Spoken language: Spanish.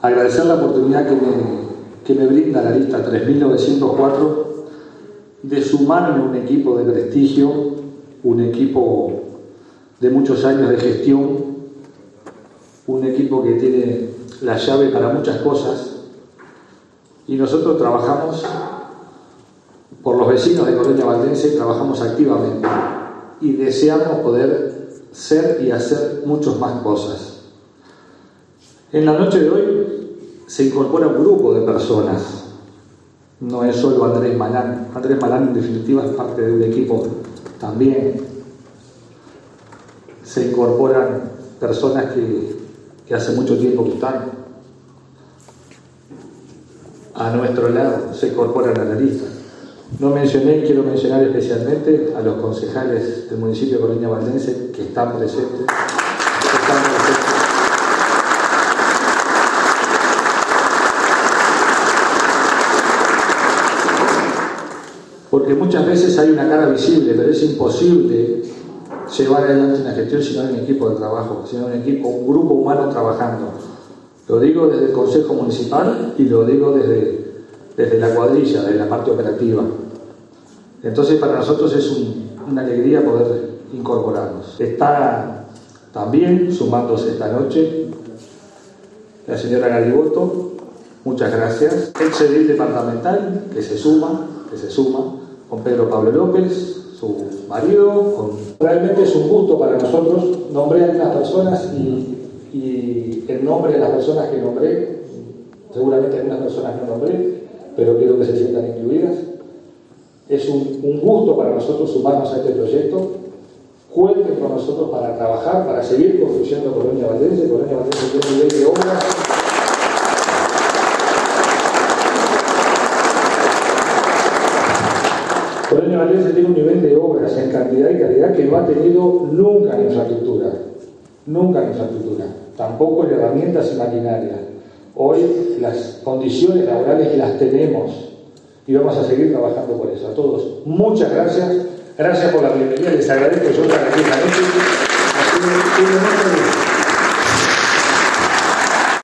agradecer la oportunidad que me, que me brinda la lista 3904 de sumarme a un equipo de prestigio, un equipo de muchos años de gestión, un equipo que tiene la llave para muchas cosas y nosotros trabajamos por los vecinos de Colonia Valdense, trabajamos activamente y deseamos poder ser y hacer muchas más cosas. En la noche de hoy se incorpora un grupo de personas, no es solo Andrés Malán, Andrés Malán en definitiva es parte de un equipo también. Se incorporan personas que, que hace mucho tiempo que están a nuestro lado, se incorporan a la lista. No mencioné y quiero mencionar especialmente a los concejales del municipio de Colonia Valdense que están presentes. Porque muchas veces hay una cara visible, pero es imposible llevar adelante una gestión si no hay un equipo de trabajo, si no hay un equipo, un grupo humano trabajando. Lo digo desde el Consejo Municipal y lo digo desde, desde la cuadrilla, desde la parte operativa. Entonces para nosotros es una alegría poder incorporarnos. Está también sumándose esta noche la señora Gariboto, muchas gracias. El CEDIL departamental que se suma, que se suma, con Pedro Pablo López, su marido. Con... Realmente es un gusto para nosotros. Nombré a algunas personas y, y el nombre de las personas que nombré, seguramente algunas personas no nombré, pero quiero que se sientan incluidas. Es un, un, gusto para nosotros sumarnos a este proyecto. Cuenten con nosotros para trabajar, para seguir construyendo Colonia Valdense. Colonia Valdense tiene un nivel de obra. Colonia Valdense tiene un nivel de obras en cantidad y calidad que no ha tenido nunca en infraestructura. Nunca en infraestructura. Tampoco en herramientas y maquinaria. Hoy las condiciones laborales las tenemos y vamos a seguir trabajando por eso. A todos, muchas gracias. Gracias por la bienvenida. Les agradezco yo estar aquí esta noche.